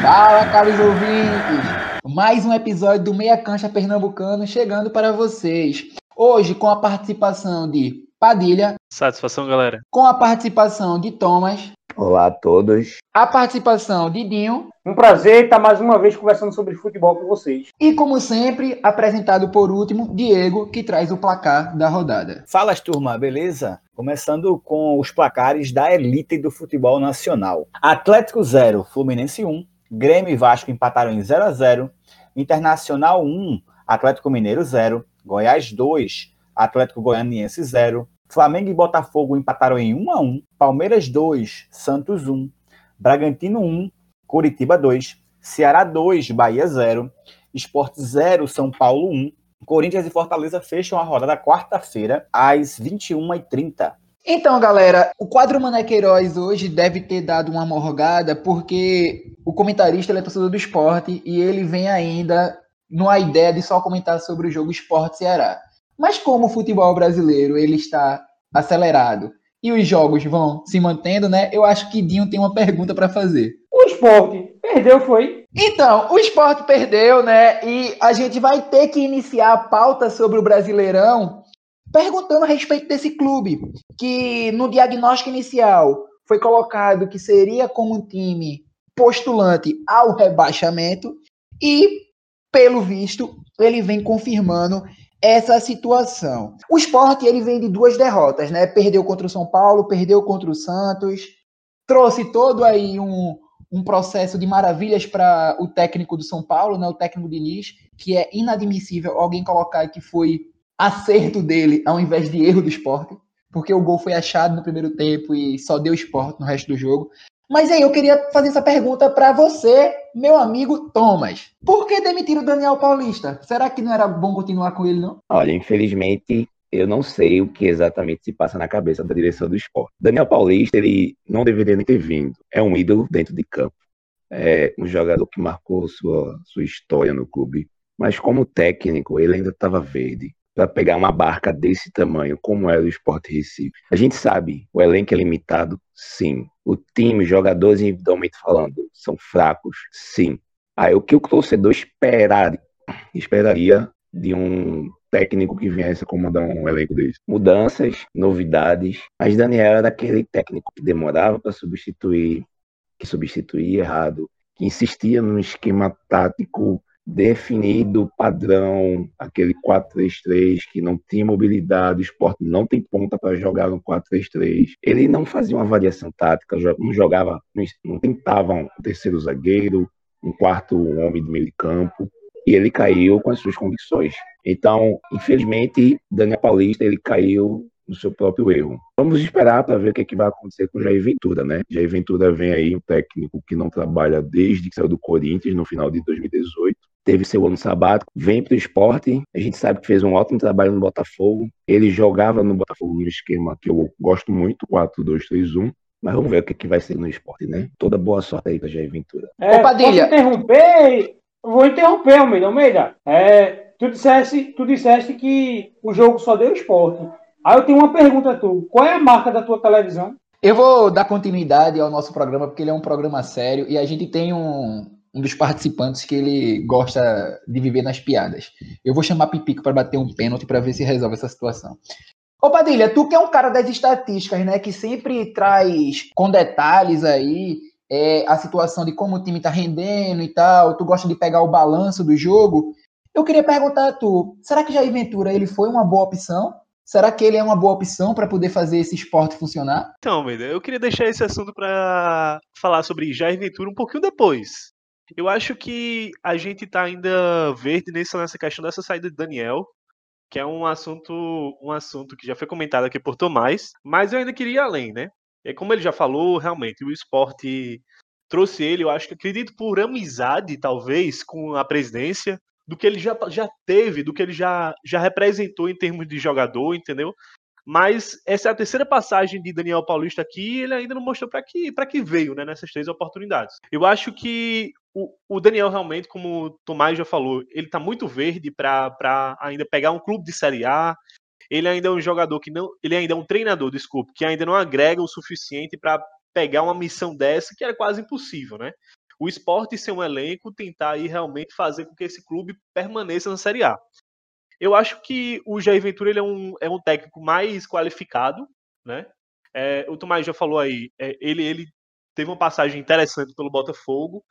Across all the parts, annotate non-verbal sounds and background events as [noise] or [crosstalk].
Fala, caros ouvintes! Mais um episódio do Meia Cancha Pernambucano chegando para vocês. Hoje com a participação de Padilha. Satisfação, galera. Com a participação de Thomas. Olá a todos. A participação de Dinho. Um prazer estar mais uma vez conversando sobre futebol com vocês. E como sempre, apresentado por último, Diego, que traz o placar da rodada. Fala, turma, beleza? Começando com os placares da elite do futebol nacional. Atlético 0, Fluminense 1. Grêmio e Vasco empataram em 0 a 0 Internacional 1, Atlético Mineiro 0. Goiás 2, Atlético Goianiense 0. Flamengo e Botafogo empataram em 1 a 1 Palmeiras 2, Santos 1. Bragantino 1, Curitiba 2. Ceará 2, Bahia 0. Esporte 0, São Paulo 1. Corinthians e Fortaleza fecham a rodada quarta-feira, às 21h30. Então, galera, o quadro Manequeiroz hoje deve ter dado uma morgada, porque o comentarista é torcedor do esporte e ele vem ainda numa ideia de só comentar sobre o jogo Esporte Ceará. Mas como o futebol brasileiro ele está acelerado e os jogos vão se mantendo, né? Eu acho que Dinho tem uma pergunta para fazer. O esporte perdeu, foi? Então, o esporte perdeu, né? E a gente vai ter que iniciar a pauta sobre o Brasileirão perguntando a respeito desse clube, que no diagnóstico inicial foi colocado que seria como um time postulante ao rebaixamento e, pelo visto, ele vem confirmando essa situação. O esporte ele vem de duas derrotas, né? Perdeu contra o São Paulo, perdeu contra o Santos, trouxe todo aí um, um processo de maravilhas para o técnico do São Paulo, né? O técnico Diniz, que é inadmissível alguém colocar que foi acerto dele ao invés de erro do esporte, porque o gol foi achado no primeiro tempo e só deu esporte no resto do jogo. Mas aí eu queria fazer essa pergunta para você, meu amigo Thomas. Por que demitiram o Daniel Paulista? Será que não era bom continuar com ele, não? Olha, infelizmente, eu não sei o que exatamente se passa na cabeça da direção do esporte. Daniel Paulista, ele não deveria nem ter vindo. É um ídolo dentro de campo. É um jogador que marcou sua, sua história no clube. Mas como técnico, ele ainda estava verde para pegar uma barca desse tamanho, como é o Sport Recife. A gente sabe, o elenco é limitado, sim. O time, jogadores individualmente falando, são fracos, sim. Aí o que o torcedor esperar, esperaria de um técnico que viesse comandar um elenco desse? Mudanças, novidades. Mas Daniel era aquele técnico que demorava para substituir, que substituía errado, que insistia num esquema tático definido padrão, aquele 4-3-3 que não tinha mobilidade, o esporte não tem ponta para jogar no 4-3-3. Ele não fazia uma variação tática, não jogava, não tentava um terceiro zagueiro, um quarto homem de meio de campo, e ele caiu com as suas convicções. Então, infelizmente, Daniel Paulista ele caiu no seu próprio erro. Vamos esperar para ver o que, é que vai acontecer com o Jair Ventura, né? Jair Ventura vem aí um técnico que não trabalha desde que saiu do Corinthians no final de 2018 teve seu ano sabático, vem para o esporte. A gente sabe que fez um ótimo trabalho no Botafogo. Ele jogava no Botafogo no esquema que eu gosto muito, 4-2-3-1. Mas vamos ver o que, que vai ser no esporte, né? Toda boa sorte aí para Jair Ventura. É, Ô, Padilha. Posso interromper? Vou interromper, Almeida. Almeida, é, tu, disseste, tu disseste que o jogo só deu esporte. Aí eu tenho uma pergunta a tu. Qual é a marca da tua televisão? Eu vou dar continuidade ao nosso programa, porque ele é um programa sério e a gente tem um, um dos participantes que ele gosta de viver nas piadas. Eu vou chamar Pipico para bater um pênalti para ver se resolve essa situação. Ô Padilha, tu que é um cara das estatísticas, né, que sempre traz com detalhes aí é, a situação de como o time tá rendendo e tal, tu gosta de pegar o balanço do jogo. Eu queria perguntar a tu, será que Jair Ventura ele foi uma boa opção? Será que ele é uma boa opção para poder fazer esse esporte funcionar? Então, eu queria deixar esse assunto para falar sobre Jair Ventura um pouquinho depois. Eu acho que a gente está ainda verde nessa, nessa questão dessa saída de Daniel, que é um assunto, um assunto que já foi comentado aqui por Tomás, mas eu ainda queria ir além, né? É como ele já falou, realmente, o esporte trouxe ele, eu acho que acredito por amizade, talvez, com a presidência, do que ele já, já teve, do que ele já, já representou em termos de jogador, entendeu? Mas essa é a terceira passagem de Daniel Paulista aqui e ele ainda não mostrou para que, que veio né, nessas três oportunidades. Eu acho que o, o Daniel realmente, como o Tomás já falou, ele está muito verde para ainda pegar um clube de Série A. Ele ainda é um jogador que não. Ele ainda é um treinador, desculpe, que ainda não agrega o suficiente para pegar uma missão dessa que era quase impossível, né? o esporte ser um elenco, tentar aí realmente fazer com que esse clube permaneça na Série A. Eu acho que o Jair Ventura ele é, um, é um técnico mais qualificado, né? É, o Tomás já falou aí, é, ele, ele teve uma passagem interessante pelo Botafogo,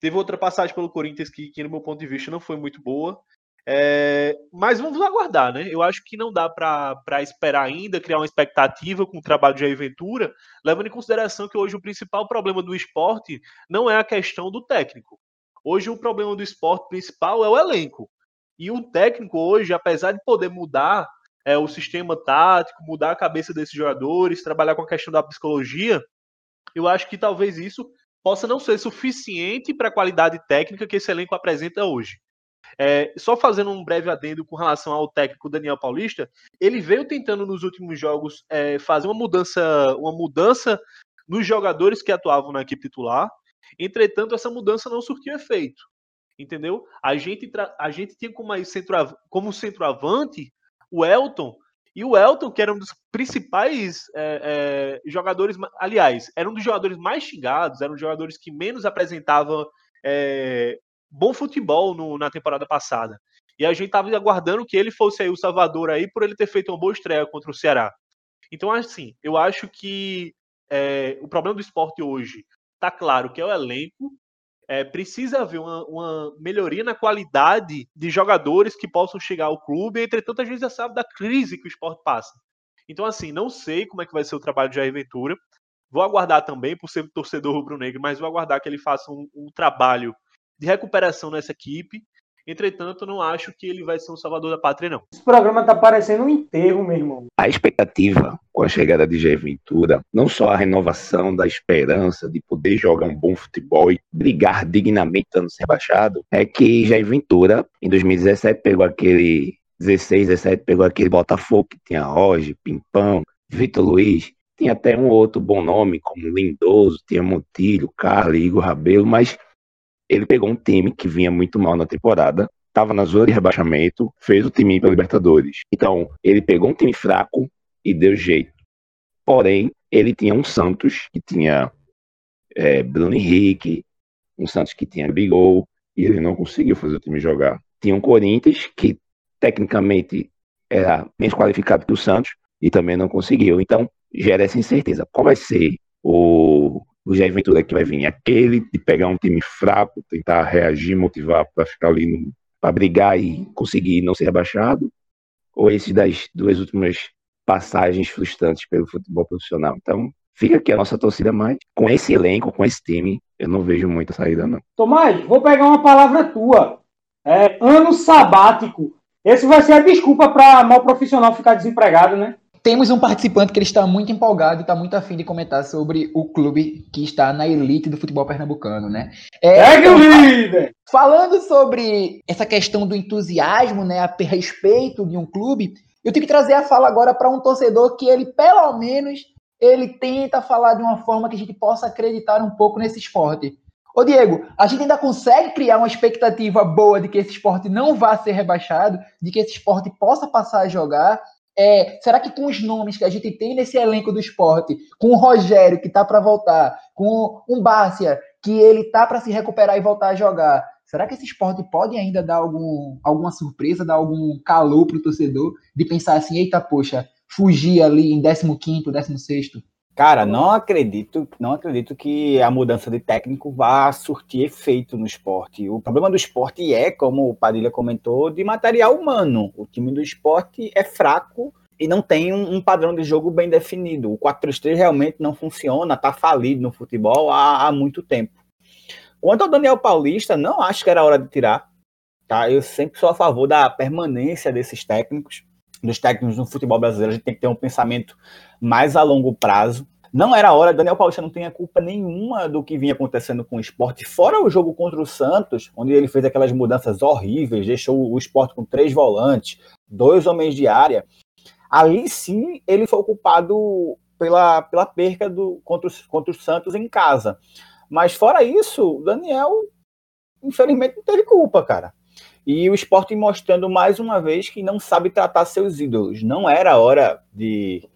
teve outra passagem pelo Corinthians que, que no meu ponto de vista, não foi muito boa. É, mas vamos aguardar, né? Eu acho que não dá para esperar ainda, criar uma expectativa com o trabalho de Jair Ventura, levando em consideração que hoje o principal problema do esporte não é a questão do técnico. Hoje o problema do esporte principal é o elenco. E o técnico hoje, apesar de poder mudar é, o sistema tático, mudar a cabeça desses jogadores, trabalhar com a questão da psicologia, eu acho que talvez isso possa não ser suficiente para a qualidade técnica que esse elenco apresenta hoje. É, só fazendo um breve adendo com relação ao técnico Daniel Paulista, ele veio tentando nos últimos jogos é, fazer uma mudança, uma mudança nos jogadores que atuavam na equipe titular. Entretanto, essa mudança não surtiu efeito. Entendeu? A gente, a gente tinha como, centroav como centroavante o Elton, e o Elton, que era um dos principais é, é, jogadores, aliás, era um dos jogadores mais xingados, era um dos jogadores que menos apresentava é, bom futebol no, na temporada passada. E a gente estava aguardando que ele fosse aí o Salvador aí por ele ter feito uma boa estreia contra o Ceará. Então, assim, eu acho que é, o problema do esporte hoje tá claro que é o elenco. É, precisa haver uma, uma, melhoria na qualidade de jogadores que possam chegar ao clube. Entretanto, a gente já sabe da crise que o esporte passa. Então, assim, não sei como é que vai ser o trabalho de Jair Ventura. Vou aguardar também, por ser torcedor rubro-negro, mas vou aguardar que ele faça um, um trabalho de recuperação nessa equipe. Entretanto, não acho que ele vai ser um salvador da pátria, não. Esse programa tá parecendo um enterro, meu irmão. A expectativa com a chegada de Jair Ventura, não só a renovação da esperança de poder jogar um bom futebol e brigar dignamente dando ser rebaixado, é que Jair Ventura, em 2017, pegou aquele 16, 17, pegou aquele Botafogo que tinha Roger, Pimpão, Vitor Luiz, tinha até um outro bom nome, como Lindoso, tinha Montilho, Carlos, Igor Rabelo, mas ele pegou um time que vinha muito mal na temporada, estava na zona de rebaixamento, fez o time para Libertadores. Então, ele pegou um time fraco e deu jeito. Porém, ele tinha um Santos que tinha é, Bruno Henrique, um Santos que tinha Bigol, e ele não conseguiu fazer o time jogar. Tinha um Corinthians que tecnicamente era menos qualificado que o Santos e também não conseguiu. Então, gera essa incerteza. Qual vai ser o o Jair Ventura que vai vir. Aquele de pegar um time fraco, tentar reagir, motivar para ficar ali para brigar e conseguir não ser rebaixado, ou esse das duas últimas passagens frustrantes pelo futebol profissional. Então, fica aqui a nossa torcida, mas com esse elenco, com esse time, eu não vejo muita saída, não. Tomás, vou pegar uma palavra tua. É, ano sabático. Esse vai ser a desculpa para mal profissional ficar desempregado, né? Temos um participante que ele está muito empolgado e está muito afim de comentar sobre o clube que está na elite do futebol pernambucano, né? É, o líder! Falando sobre essa questão do entusiasmo, né, a respeito de um clube, eu tenho que trazer a fala agora para um torcedor que ele, pelo menos, ele tenta falar de uma forma que a gente possa acreditar um pouco nesse esporte. Ô Diego, a gente ainda consegue criar uma expectativa boa de que esse esporte não vá ser rebaixado, de que esse esporte possa passar a jogar, é, será que com os nomes que a gente tem nesse elenco do esporte, com o Rogério que tá para voltar, com o Bárcia que ele tá para se recuperar e voltar a jogar, será que esse esporte pode ainda dar algum, alguma surpresa, dar algum calor pro torcedor de pensar assim, eita, poxa, fugir ali em 15º, 16º? Cara, não acredito, não acredito que a mudança de técnico vá surtir efeito no esporte. O problema do esporte é, como o Padilha comentou, de material humano. O time do esporte é fraco e não tem um, um padrão de jogo bem definido. O 4-3-3 realmente não funciona, está falido no futebol há, há muito tempo. Quanto ao Daniel Paulista, não acho que era hora de tirar. Tá? Eu sempre sou a favor da permanência desses técnicos dos técnicos no futebol brasileiro, a gente tem que ter um pensamento mais a longo prazo. Não era hora, Daniel Paulista não tem culpa nenhuma do que vinha acontecendo com o esporte, fora o jogo contra o Santos, onde ele fez aquelas mudanças horríveis, deixou o esporte com três volantes, dois homens de área. Ali sim ele foi culpado pela, pela perca do, contra, os, contra o Santos em casa. Mas fora isso, Daniel, infelizmente, não teve culpa, cara. E o esporte mostrando mais uma vez que não sabe tratar seus ídolos. Não era hora de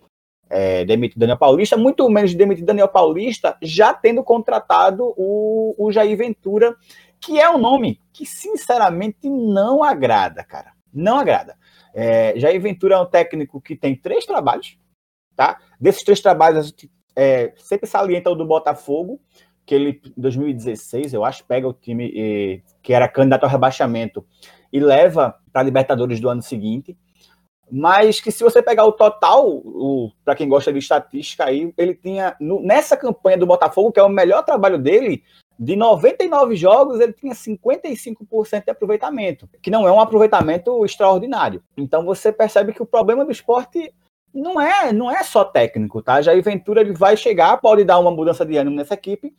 é, demitir Daniel Paulista, muito menos de demitir Daniel Paulista, já tendo contratado o, o Jair Ventura, que é um nome que, sinceramente, não agrada, cara. Não agrada. É, Jair Ventura é um técnico que tem três trabalhos, tá? Desses três trabalhos, a gente é, sempre salienta o do Botafogo, que ele, em 2016, eu acho, pega o time eh, que era candidato ao rebaixamento e leva para Libertadores do ano seguinte mas que se você pegar o total, para quem gosta de estatística aí, ele tinha no, nessa campanha do Botafogo, que é o melhor trabalho dele, de 99 jogos, ele tinha 55% de aproveitamento, que não é um aproveitamento extraordinário. Então você percebe que o problema do esporte não é, não é só técnico, tá? Jair Ventura ele vai chegar, pode dar uma mudança de ânimo nessa equipe,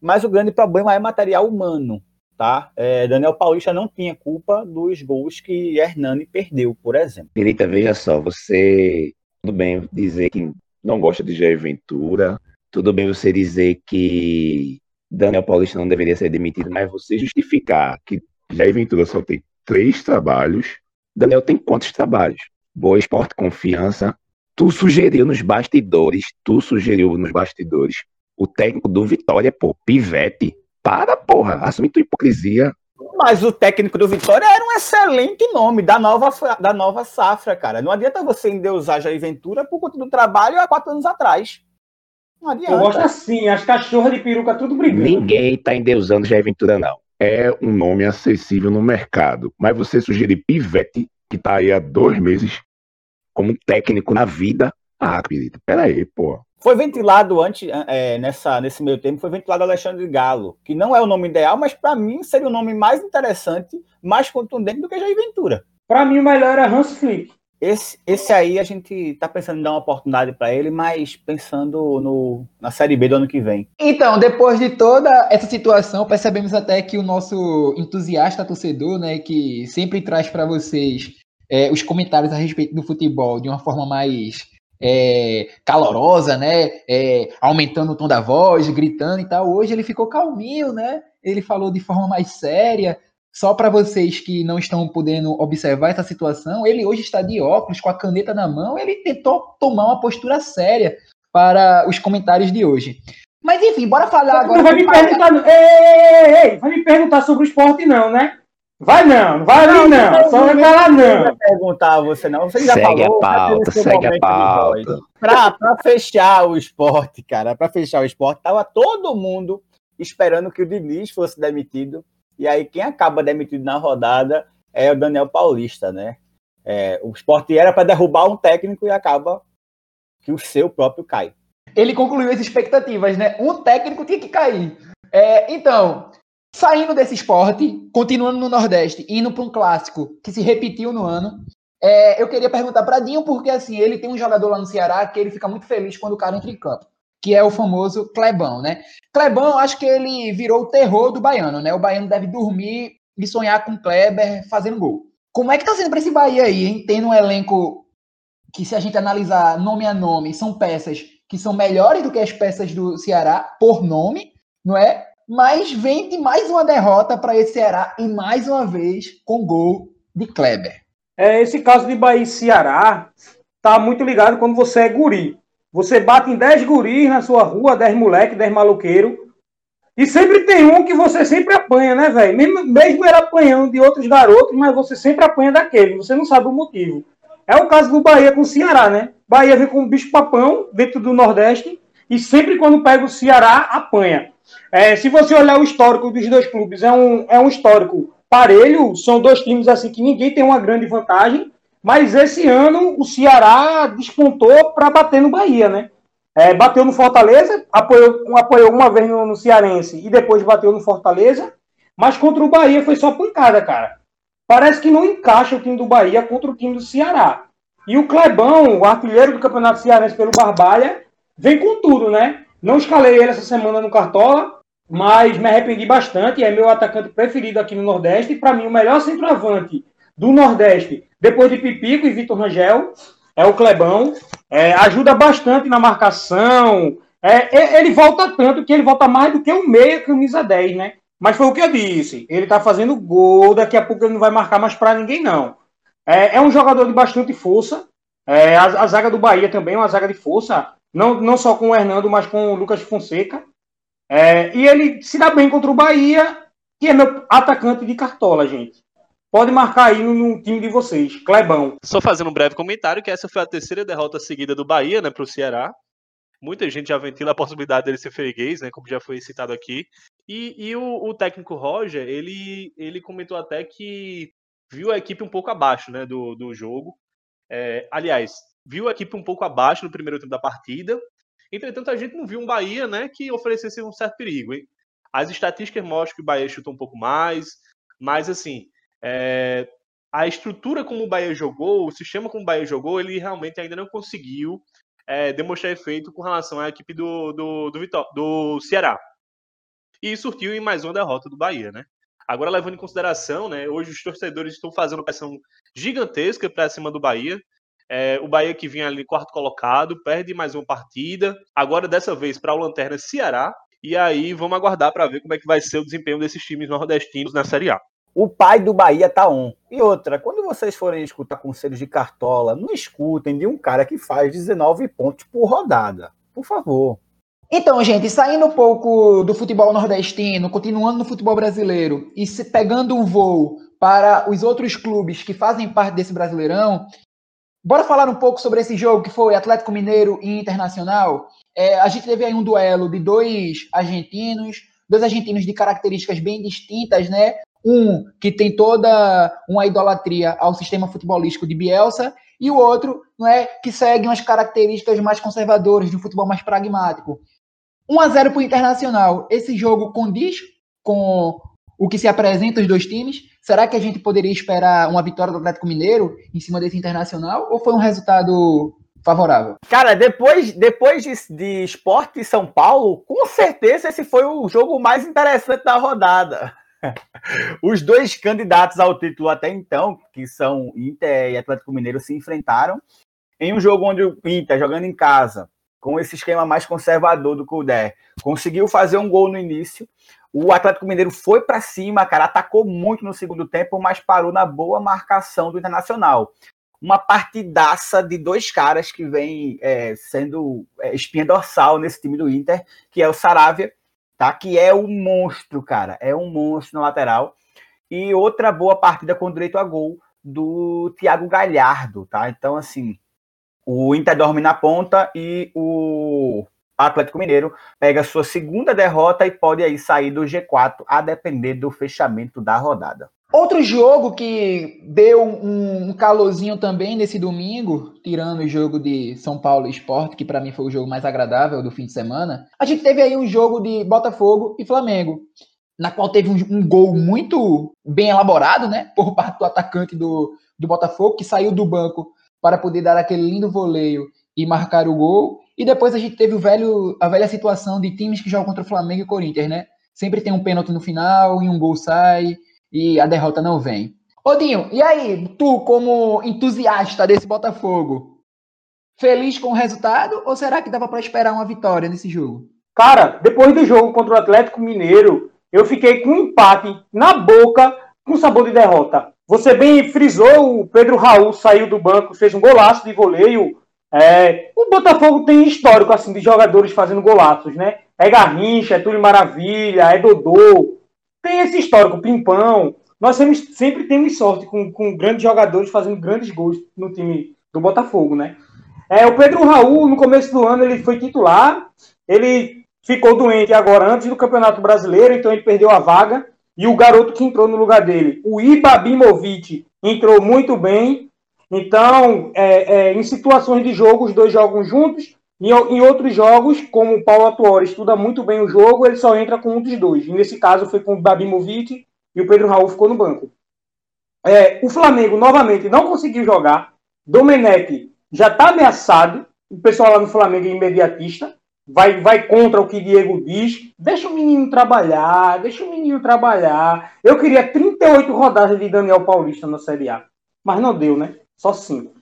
mas o grande problema é material humano tá? É, Daniel Paulista não tinha culpa dos gols que Hernani perdeu, por exemplo. Pirita, veja só, você tudo bem dizer que não gosta de Jair Ventura, tudo bem você dizer que Daniel Paulista não deveria ser demitido, mas você justificar que Jair Ventura só tem três trabalhos, Daniel tem quantos trabalhos? Boa Esporte Confiança. Tu sugeriu nos bastidores, tu sugeriu nos bastidores o técnico do Vitória, pô, Pivete, para, porra, assume tua hipocrisia. Mas o técnico do Vitória era um excelente nome da nova, da nova safra, cara. Não adianta você endeusar Jair Ventura por conta do trabalho há quatro anos atrás. Não adianta. Eu gosto assim, as cachorras de peruca tudo brigando. Ninguém tá endeusando Jair Ventura, não. É um nome acessível no mercado. Mas você sugerir Pivete, que tá aí há dois meses, como técnico na vida. Ah, querido, peraí, pô. Foi ventilado antes, é, nessa, nesse meio tempo, foi ventilado Alexandre Galo, que não é o nome ideal, mas para mim seria o nome mais interessante, mais contundente do que Jair Ventura. Para mim, o melhor era Hans Flick. Esse, esse aí a gente está pensando em dar uma oportunidade para ele, mas pensando no, na Série B do ano que vem. Então, depois de toda essa situação, percebemos até que o nosso entusiasta torcedor, né, que sempre traz para vocês é, os comentários a respeito do futebol de uma forma mais é, calorosa, né? É, aumentando o tom da voz, gritando e tal. Hoje ele ficou calminho, né? Ele falou de forma mais séria. Só para vocês que não estão podendo observar essa situação, ele hoje está de óculos, com a caneta na mão. Ele tentou tomar uma postura séria para os comentários de hoje. Mas enfim, bora falar agora. Não vai me perguntar, ei, ei, ei, vai me perguntar sobre o esporte, não, né? Vai não, vai não, ali não, não, só vai falar não. Não perguntar a você não, você já segue falou. A pauta, segue a pauta. Pra, pra fechar o esporte, cara, pra fechar o esporte, tava todo mundo esperando que o Diniz fosse demitido, e aí quem acaba demitido na rodada é o Daniel Paulista, né? É, o esporte era para derrubar um técnico e acaba que o seu próprio cai. Ele concluiu as expectativas, né? Um técnico tinha que cair. É, então, Saindo desse esporte, continuando no Nordeste, indo para um clássico que se repetiu no ano, é, eu queria perguntar para Dinho, porque assim, ele tem um jogador lá no Ceará que ele fica muito feliz quando o cara entra em campo, que é o famoso Clebão, né? Clebão, acho que ele virou o terror do baiano, né? O baiano deve dormir e sonhar com Kleber fazendo gol. Como é que tá sendo para esse Bahia aí, hein? Tendo um elenco que, se a gente analisar nome a nome, são peças que são melhores do que as peças do Ceará, por nome, não é? Mas vem de mais uma derrota para esse Ceará e mais uma vez com gol de Kleber. É, esse caso de Bahia e Ceará tá muito ligado quando você é guri. Você bate em 10 guris na sua rua, 10 moleque, 10 maloqueiro, e sempre tem um que você sempre apanha, né, velho? Mesmo, mesmo ele apanhando de outros garotos, mas você sempre apanha daquele, você não sabe o motivo. É o caso do Bahia com o Ceará, né? Bahia vem com um bicho papão dentro do Nordeste e sempre quando pega o Ceará, apanha. É, se você olhar o histórico dos dois clubes, é um, é um histórico parelho, são dois times assim que ninguém tem uma grande vantagem, mas esse ano o Ceará despontou para bater no Bahia, né? É, bateu no Fortaleza, apoiou, apoiou uma vez no, no Cearense e depois bateu no Fortaleza, mas contra o Bahia foi só pancada, cara. Parece que não encaixa o time do Bahia contra o time do Ceará. E o Clebão, o artilheiro do Campeonato Cearense pelo Barbalha, vem com tudo, né? Não escalei ele essa semana no Cartola, mas me arrependi bastante. É meu atacante preferido aqui no Nordeste. Para mim, o melhor centroavante do Nordeste, depois de Pipico e Vitor Rangel, é o Clebão. É, ajuda bastante na marcação. É, ele volta tanto que ele volta mais do que um meia camisa 10, né? Mas foi o que eu disse. Ele tá fazendo gol, daqui a pouco ele não vai marcar mais para ninguém, não. É, é, um jogador de bastante força. É, a, a, zaga do Bahia também é uma zaga de força, não, não só com o Hernando, mas com o Lucas Fonseca. É, e ele se dá bem contra o Bahia, que é meu atacante de cartola, gente. Pode marcar aí no, no, time de vocês, Clebão. Só fazendo um breve comentário, que essa foi a terceira derrota seguida do Bahia, né, para o Ceará. Muita gente já ventila a possibilidade dele ser freguês, né, como já foi citado aqui. E, e o, o, técnico Roger, ele, ele comentou até que viu a equipe um pouco abaixo né, do, do jogo. É, aliás, viu a equipe um pouco abaixo no primeiro tempo da partida. Entretanto, a gente não viu um Bahia né, que oferecesse um certo perigo. Hein? As estatísticas mostram que o Bahia chutou um pouco mais, mas assim, é, a estrutura como o Bahia jogou, o sistema como o Bahia jogou, ele realmente ainda não conseguiu é, demonstrar efeito com relação à equipe do, do, do, do Ceará. E surtiu em mais uma derrota do Bahia, né? Agora, levando em consideração, né, hoje os torcedores estão fazendo pressão gigantesca para cima do Bahia. É, o Bahia que vinha ali quarto colocado, perde mais uma partida. Agora, dessa vez, para o Lanterna Ceará. E aí, vamos aguardar para ver como é que vai ser o desempenho desses times nordestinos na Série A. O pai do Bahia tá on. E outra, quando vocês forem escutar conselhos de cartola, não escutem de um cara que faz 19 pontos por rodada. Por favor. Então, gente, saindo um pouco do futebol nordestino, continuando no futebol brasileiro e se pegando um voo para os outros clubes que fazem parte desse Brasileirão, bora falar um pouco sobre esse jogo que foi Atlético Mineiro e Internacional. É, a gente teve aí um duelo de dois argentinos, dois argentinos de características bem distintas, né? Um que tem toda uma idolatria ao sistema futebolístico de Bielsa e o outro não é que segue umas características mais conservadoras de um futebol mais pragmático. 1 a 0 para o Internacional. Esse jogo condiz com o que se apresenta os dois times? Será que a gente poderia esperar uma vitória do Atlético Mineiro em cima desse Internacional ou foi um resultado favorável? Cara, depois, depois de, de Esporte e São Paulo, com certeza esse foi o jogo mais interessante da rodada. [laughs] Os dois candidatos ao título até então, que são Inter e Atlético Mineiro, se enfrentaram em um jogo onde o Inter, jogando em casa, com esse esquema mais conservador do Couder, conseguiu fazer um gol no início. O Atlético Mineiro foi para cima, cara, atacou muito no segundo tempo, mas parou na boa marcação do Internacional. Uma partidaça de dois caras que vem é, sendo é, espinha dorsal nesse time do Inter, que é o Saravia tá? Que é um monstro, cara. É um monstro na lateral. E outra boa partida com direito a gol do Thiago Galhardo, tá? Então, assim, o Inter dorme na ponta e o Atlético Mineiro pega sua segunda derrota e pode aí sair do G4 a depender do fechamento da rodada. Outro jogo que deu um, calorzinho também nesse domingo, tirando o jogo de São Paulo Esporte, que para mim foi o jogo mais agradável do fim de semana, a gente teve aí um jogo de Botafogo e Flamengo, na qual teve um, um gol muito bem elaborado, né, por parte do atacante do, do Botafogo, que saiu do banco para poder dar aquele lindo voleio e marcar o gol. E depois a gente teve o velho, a velha situação de times que jogam contra o Flamengo e Corinthians, né? Sempre tem um pênalti no final e um gol sai e a derrota não vem. Odinho, e aí, tu como entusiasta desse Botafogo, feliz com o resultado ou será que dava para esperar uma vitória nesse jogo? Cara, depois do jogo contra o Atlético Mineiro, eu fiquei com um empate na boca com sabor de derrota. Você bem frisou, o Pedro Raul saiu do banco, fez um golaço de voleio. É, o Botafogo tem histórico assim de jogadores fazendo golaços, né? É Garrincha, é Túlio Maravilha, é Dodô, tem esse histórico, Pimpão. Nós sempre, temos sorte com, com grandes jogadores fazendo grandes gols no time do Botafogo, né? É, o Pedro Raul, no começo do ano, ele foi titular. Ele ficou doente agora antes do Campeonato Brasileiro, então ele perdeu a vaga. E o garoto que entrou no lugar dele, o Ibabimovic, entrou muito bem. Então, é, é, em situações de jogo, os dois jogam juntos. Em, em outros jogos, como o Paulo Atuori estuda muito bem o jogo, ele só entra com um dos dois. E nesse caso foi com o Babimovic e o Pedro Raul ficou no banco. É, o Flamengo, novamente, não conseguiu jogar. Domenech já está ameaçado. O pessoal lá no Flamengo é imediatista. Vai, vai contra o que Diego diz. Deixa o menino trabalhar, deixa o menino trabalhar. Eu queria 38 rodadas de Daniel Paulista na Série A. Mas não deu, né? Só 5.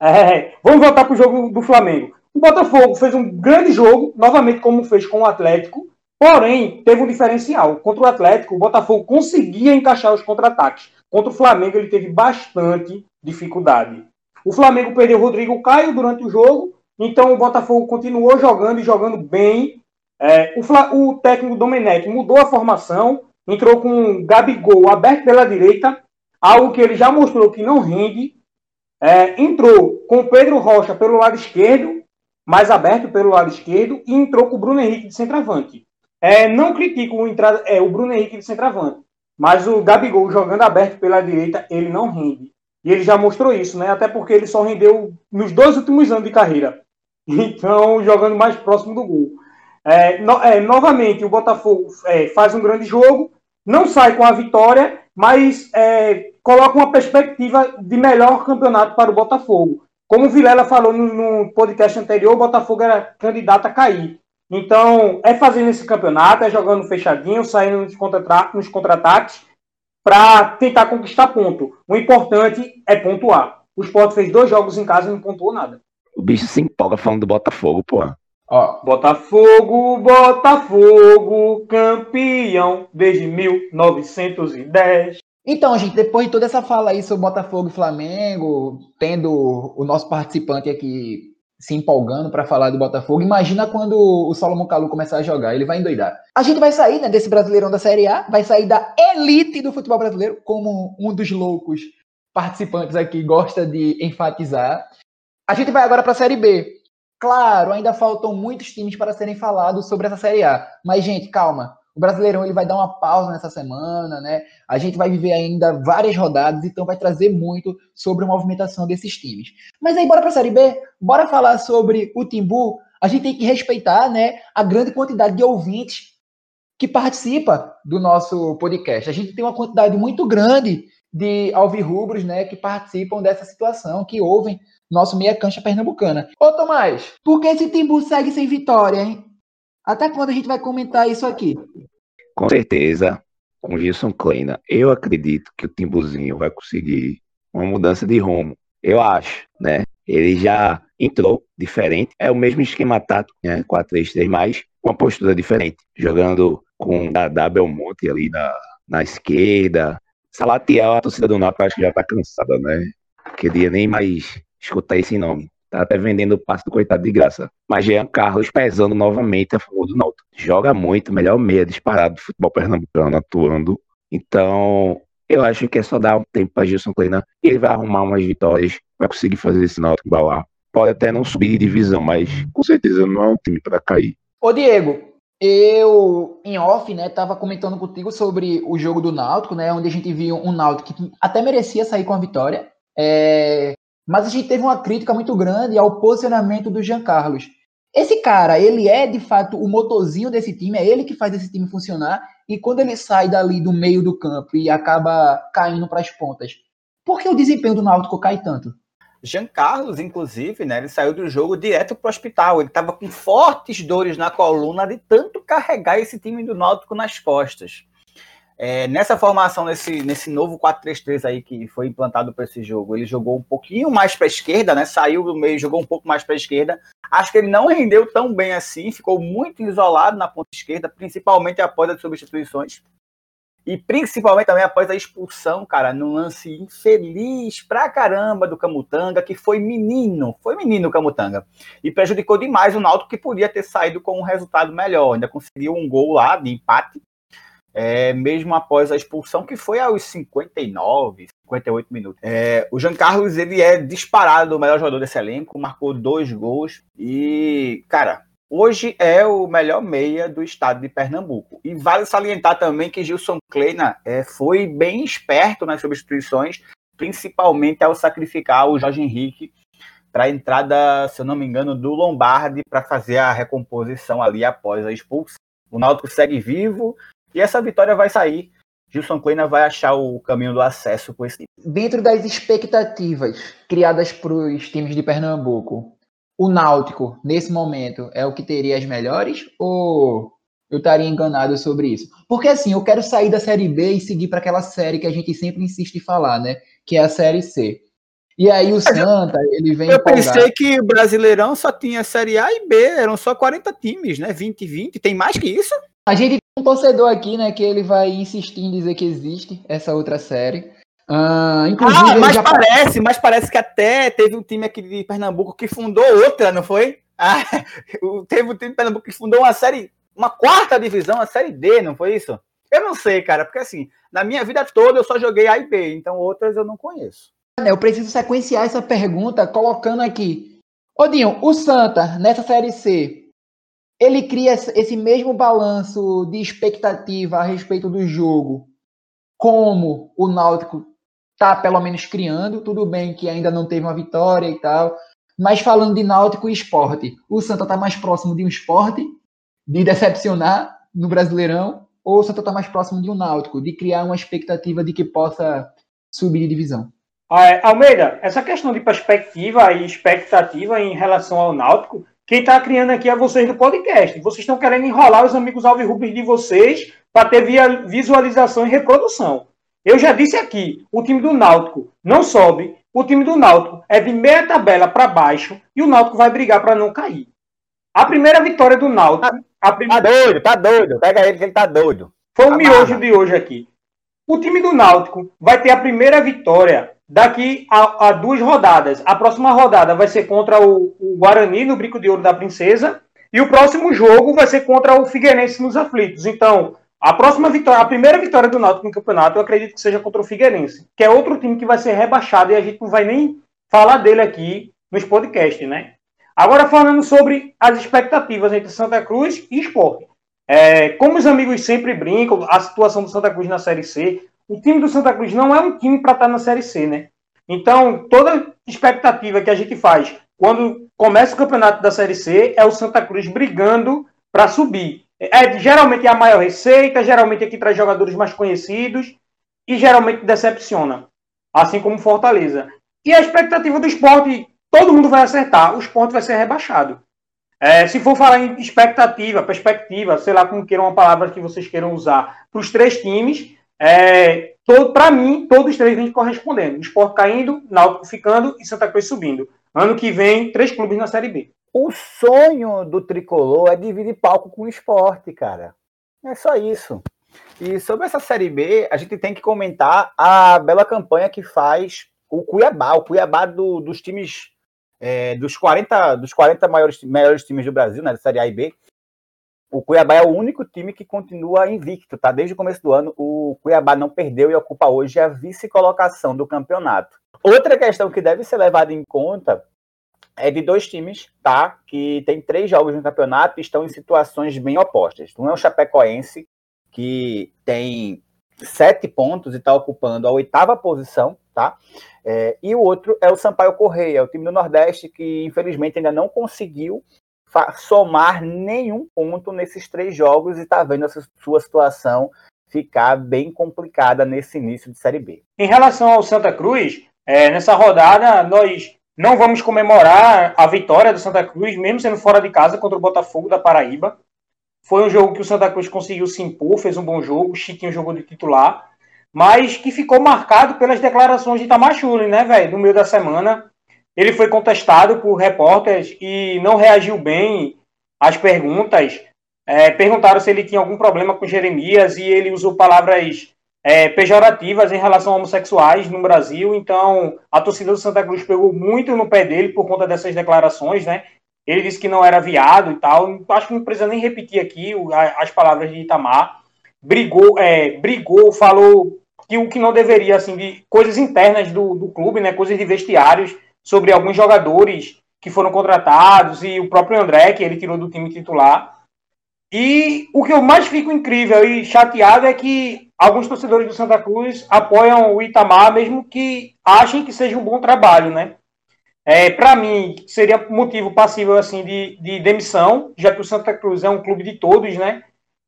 É, vamos voltar para o jogo do Flamengo. O Botafogo fez um grande jogo, novamente como fez com o Atlético, porém teve um diferencial. Contra o Atlético, o Botafogo conseguia encaixar os contra-ataques. Contra o Flamengo, ele teve bastante dificuldade. O Flamengo perdeu o Rodrigo Caio durante o jogo, então o Botafogo continuou jogando e jogando bem. É, o, Fla, o técnico Domenech mudou a formação, entrou com o Gabigol aberto pela direita, algo que ele já mostrou que não rende. É, entrou com Pedro Rocha pelo lado esquerdo, mais aberto pelo lado esquerdo, e entrou com o Bruno Henrique de centroavante. É, não critico o, entrada, é, o Bruno Henrique de centroavante, mas o Gabigol jogando aberto pela direita, ele não rende. E ele já mostrou isso, né? Até porque ele só rendeu nos dois últimos anos de carreira. [laughs] Então, jogando mais próximo do gol. É, no, é, novamente, o Botafogo é, faz um grande jogo, não sai com a vitória, mas é, coloca uma perspectiva de melhor campeonato para o Botafogo. Como o Vilela falou no, no podcast anterior, o Botafogo era candidato a cair. Então, é fazendo esse campeonato, é jogando fechadinho, saindo nos contra-ataques contra para tentar conquistar ponto. O importante é pontuar. O Sport fez dois jogos em casa e não pontuou nada. O bicho se empolga falando do Botafogo, pô. Ó, Botafogo, Botafogo, campeão desde 1910. Então, gente, depois de toda essa fala aí sobre Botafogo e Flamengo, tendo o nosso participante aqui se empolgando para falar do Botafogo, imagina quando o Solomon Kalu começar a jogar, ele vai endoidar. A gente vai sair né, desse Brasileirão da Série A, vai sair da elite do futebol brasileiro, como um dos loucos participantes aqui gosta de enfatizar. A gente vai agora para a Série B. Claro, ainda faltam muitos times para serem falados sobre essa Série A. Mas, gente, calma. O Brasileirão ele vai dar uma pausa nessa semana, né? A gente vai viver ainda várias rodadas, então vai trazer muito sobre a movimentação desses times. Mas aí, bora para a Série B? Bora falar sobre o Timbu? A gente tem que respeitar, né, a grande quantidade de ouvintes que participa do nosso podcast. A gente tem uma quantidade muito grande de alvirrubros, né, que participam dessa situação, que ouvem nosso meia cancha pernambucana. Ô Tomás, por que esse Timbu segue sem vitória, hein? Até quando a gente vai comentar isso aqui? Com certeza, com Gilson Kleina, eu acredito que o Timbuzinho vai conseguir uma mudança de rumo. Eu acho, né? Ele já entrou diferente. É o mesmo esquema tático, né? 4-3-3, mas uma postura diferente. Jogando com a Belmonte ali na, na esquerda. Salatiel, a torcida do Náutico, acho que já tá cansada, né? Queria nem mais escutar esse nome. Tá até vendendo o passe do coitado de graça. Mas Jean Carlos pesando novamente a favor do Náutico. Joga muito, melhor meia disparado do futebol pernambucano atuando. Então, eu acho que é só dar um tempo para Gilson Kleina e ele vai arrumar umas vitórias, vai conseguir fazer esse Náutico balar. Pode até não subir de divisão, mas com certeza não é um time para cair. Ô Diego, eu em off, né, tava comentando contigo sobre o jogo do Náutico, né, onde a gente viu um Náutico que até merecia sair com a vitória. É, mas a gente teve uma crítica muito grande ao posicionamento do Jean Carlos. Esse cara, ele é de fato o motorzinho desse time, é ele que faz esse time funcionar, e quando ele sai dali do meio do campo e acaba caindo para as pontas, por que o desempenho do Náutico cai tanto? Jean Carlos, inclusive, né, ele saiu do jogo direto para o hospital. Ele estava com fortes dores na coluna de tanto carregar esse time do Náutico nas costas. É, nessa formação, nesse, nesse novo 4-3-3 aí que foi implantado para esse jogo, ele jogou um pouquinho mais para a esquerda, né? Saiu do meio, jogou um pouco mais para a esquerda. Acho que ele não rendeu tão bem assim, ficou muito isolado na ponta esquerda, principalmente após as substituições. E principalmente também após a expulsão, cara, num lance infeliz pra caramba do Camutanga, que foi menino, foi menino o Camutanga. E prejudicou demais o Náutico, que podia ter saído com um resultado melhor. Ainda conseguiu um gol lá de empate, é, mesmo após a expulsão, que foi aos 59, 58 minutos. É, o Jean Carlos, ele é disparado o melhor jogador desse elenco, marcou dois gols e, cara, hoje é o melhor meia do estado de Pernambuco. E vale salientar também que Gilson Kleina é, foi bem esperto nas substituições, principalmente ao sacrificar o Jorge Henrique para a entrada, se eu não me engano, do Lombardi para fazer a recomposição ali após a expulsão. O Náutico segue vivo, e essa vitória vai sair. Gilson Kleina vai achar o caminho do acesso com esse time. Dentro das expectativas criadas para os times de Pernambuco, o Náutico, nesse momento, é o que teria as melhores? Ou eu estaria enganado sobre isso? Porque assim, eu quero sair da Série B e seguir para aquela série que a gente sempre insiste em falar, né? Que é a Série C. E aí o Santa, ele vem. Eu empolgado. pensei que o Brasileirão só tinha Série A e B, eram só 40 times, né? 20 e 20. Tem mais que isso? A gente tem um torcedor aqui, né, que ele vai insistir em dizer que existe essa outra série. Uh, inclusive, ah, mas já... parece, mas parece que até teve um time aqui de Pernambuco que fundou outra, não foi? Ah, [laughs] teve um time de Pernambuco que fundou uma série, uma quarta divisão, a série D, não foi isso? Eu não sei, cara, porque assim, na minha vida toda eu só joguei A e B, então outras eu não conheço. Eu preciso sequenciar essa pergunta colocando aqui. Odinho, o Santa, nessa série C, ele cria esse mesmo balanço de expectativa a respeito do jogo, como o Náutico tá pelo menos criando, tudo bem que ainda não teve uma vitória e tal, mas falando de Náutico e esporte, o Santa tá mais próximo de um esporte, de decepcionar no Brasileirão, ou o Santa tá mais próximo de um Náutico, de criar uma expectativa de que possa subir de divisão? Ah, Almeida, essa questão de perspectiva e expectativa em relação ao Náutico, quem está criando aqui é vocês do podcast. Vocês estão querendo enrolar os amigos alvirrubros de vocês para ter via visualização e reprodução. Eu já disse aqui, o time do Náutico não sobe, o time do Náutico é de meia tabela para baixo e o Náutico vai brigar para não cair. A primeira vitória do Náutico... Tá, prim... tá doido, tá doido. Pega ele que ele tá doido. Foi o miojo de hoje aqui. O time do Náutico vai ter a primeira vitória daqui a, a, duas rodadas. A próxima rodada vai ser contra o, o, Guarani no Brinco de Ouro da Princesa. E o próximo jogo vai ser contra o Figueirense nos Aflitos. Então, a próxima vitória, a primeira vitória do Náutico no campeonato, eu acredito que seja contra o Figueirense, que é outro time que vai ser rebaixado e a gente não vai nem falar dele aqui nos podcasts, né? Agora falando sobre as expectativas entre Santa Cruz e Esporte. É, como os amigos sempre brincam, a situação do Santa Cruz na Série C, o time do Santa Cruz não é um time para estar na Série C, né? Então, toda expectativa que a gente faz quando começa o campeonato da Série C é o Santa Cruz brigando para subir. É geralmente é a maior receita, geralmente é que traz jogadores mais conhecidos e geralmente decepciona, assim como Fortaleza. E a expectativa do esporte, todo mundo vai acertar, o esporte vai ser rebaixado. É, se for falar em expectativa, perspectiva, sei lá como queiram uma palavra que vocês queiram usar, para os três times, é, para mim, todos os três vêm correspondendo. Esporte caindo, Náutico ficando e Santa Cruz subindo. Ano que vem, três clubes na Série B. O sonho do tricolor é dividir palco com o esporte, cara. É só isso. E sobre essa Série B, a gente tem que comentar a bela campanha que faz o Cuiabá. O Cuiabá do, dos times, é, dos 40, dos 40 maiores, melhores times do Brasil, né, da Série A e B. O Cuiabá é o único time que continua invicto, tá? Desde o começo do ano, o Cuiabá não perdeu e ocupa hoje a vice-colocação do campeonato. Outra questão que deve ser levada em conta é de dois times, tá? Que tem três jogos no campeonato e estão em situações bem opostas. Um é o Chapecoense, que tem sete pontos e está ocupando a oitava posição, tá? É, e o outro é o Sampaio Correia, o time do Nordeste que infelizmente ainda não conseguiu somar nenhum ponto nesses três jogos e está vendo a sua situação ficar bem complicada nesse início de Série B. Em relação ao Santa Cruz, é, nessa rodada nós não vamos comemorar a vitória do Santa Cruz, mesmo sendo fora de casa contra o Botafogo da Paraíba. Foi um jogo que o Santa Cruz conseguiu se impor, fez um bom jogo, Chiquinho jogou de titular, mas que ficou marcado pelas declarações de Tamachule, né, velho, no meio da semana. Ele foi contestado por repórteres e não reagiu bem às perguntas. É, perguntaram se ele tinha algum problema com Jeremias e ele usou palavras é, pejorativas em relação a homossexuais no Brasil. Então, a torcida do Santa Cruz pegou muito no pé dele por conta dessas declarações, né? Ele disse que não era viado e tal. Acho que não precisa nem repetir aqui as palavras de Itamar. Brigou, é, brigou, falou que o que não deveria, assim, de coisas internas do, do clube, né? Coisas de vestiários sobre alguns jogadores que foram contratados e o próprio André, que ele tirou do time titular. E o que eu mais fico incrível e chateado é que alguns torcedores do Santa Cruz apoiam o Itamar, mesmo que achem que seja um bom trabalho, né? É, para mim, seria motivo passível assim de, de demissão, já que o Santa Cruz é um clube de todos, né?